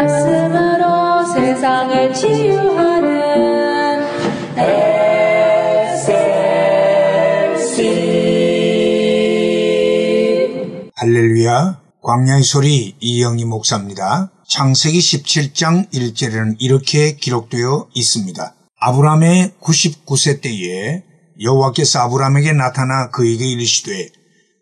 말씀으로 세상을 치유하는 SLC 할렐루야 광야의 소리 이영희 목사입니다. 창세기 17장 1절에는 이렇게 기록되어 있습니다. 아브라함의 99세 때에 여호와께서 아브라함에게 나타나 그에게 이르시되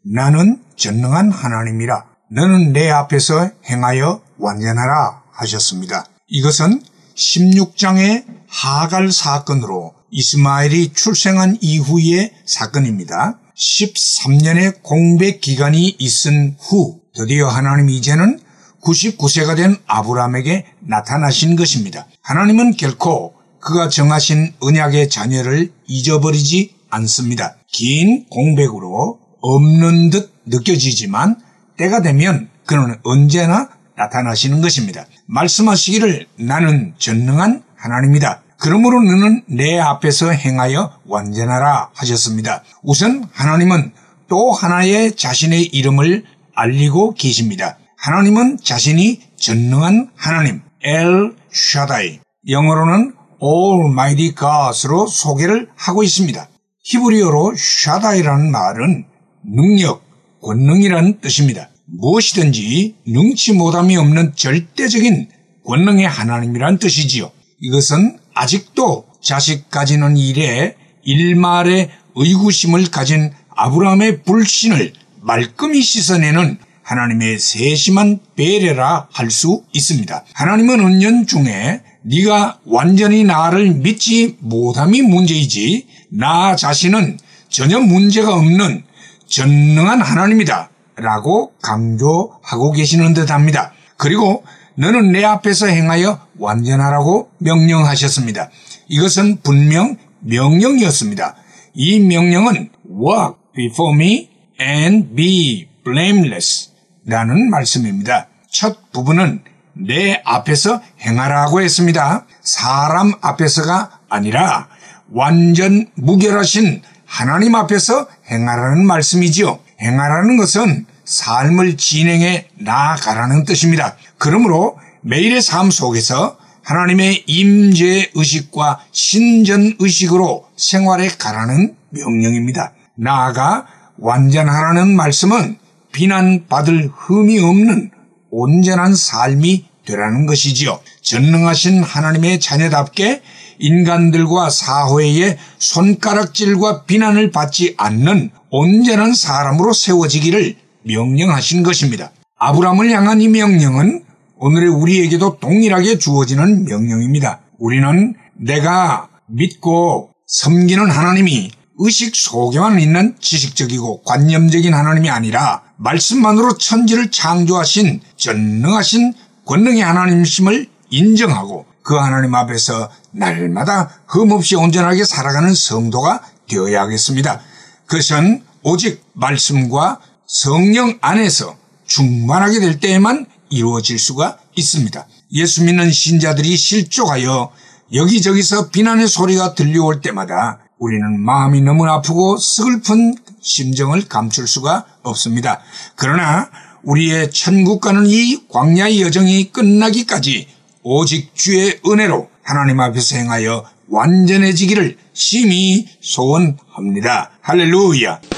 나는 전능한 하나님이라 너는 내 앞에서 행하여 완전하라 하셨습니다. 이것은 16장의 하갈 사건으로 이스마엘이 출생한 이후의 사건입니다. 13년의 공백 기간이 있은 후 드디어 하나님이 이제는 99세가 된 아브라함에게 나타나신 것입니다. 하나님은 결코 그가 정하신 언약의 자녀를 잊어버리지 않습니다. 긴 공백으로 없는 듯 느껴지지만 때가 되면 그는 언제나 나타나시는 것입니다. 말씀하시기를 나는 전능한 하나님이다. 그러므로 너는 내 앞에서 행하여 완전하라 하셨습니다. 우선 하나님은 또 하나의 자신의 이름을 알리고 계십니다. 하나님은 자신이 전능한 하나님, 엘 샤다이, 영어로는 Almighty God으로 소개를 하고 있습니다. 히브리어로 샤다이라는 말은 능력, 권능이라는 뜻입니다. 무엇이든지 능치 못함이 없는 절대적인 권능의 하나님이란 뜻이지요. 이것은 아직도 자식 가지는 일에 일말의 의구심을 가진 아브라함의 불신을 말끔히 씻어내는 하나님의 세심한 배려라 할 수 있습니다. 하나님은 은연 중에 네가 완전히 나를 믿지 못함이 문제이지 나 자신은 전혀 문제가 없는 전능한 하나님이다 라고 강조하고 계시는 듯 합니다. 그리고 너는 내 앞에서 행하여 완전하라고 명령하셨습니다. 이것은 분명 명령이었습니다. 이 명령은 walk before me and be blameless 라는 말씀입니다. 첫 부분은 내 앞에서 행하라고 했습니다. 사람 앞에서가 아니라 완전 무결하신 하나님 앞에서 행하라는 말씀이지요. 행하라는 것은 삶을 진행해 나아가라는 뜻입니다. 그러므로 매일의 삶 속에서 하나님의 임재 의식과 신전 의식으로 생활해 가라는 명령입니다. 나아가 완전하라는 말씀은 비난받을 흠이 없는 온전한 삶이 되라는 것이지요. 전능하신 하나님의 자녀답게 인간들과 사회의 손가락질과 비난을 받지 않는 온전한 사람으로 세워지기를 명령하신 것입니다. 아브라함을 향한 이 명령은 오늘의 우리에게도 동일하게 주어지는 명령입니다. 우리는 내가 믿고 섬기는 하나님이 의식 속에만 있는 지식적이고 관념적인 하나님이 아니라 말씀만으로 천지를 창조하신 전능하신 권능의 하나님심을 인정하고 그 하나님 앞에서 날마다 흠없이 온전하게 살아가는 성도가 되어야 하겠습니다. 그것은 오직 말씀과 성령 안에서 충만하게 될 때에만 이루어질 수가 있습니다. 예수 믿는 신자들이 실족하여 여기저기서 비난의 소리가 들려올 때마다 우리는 마음이 너무 아프고 슬픈 심정을 감출 수가 없습니다. 그러나 우리의 천국 가는 이 광야의 여정이 끝나기까지 오직 주의 은혜로 하나님 앞에서 행하여 완전해지기를 심히 소원합니다. 할렐루야.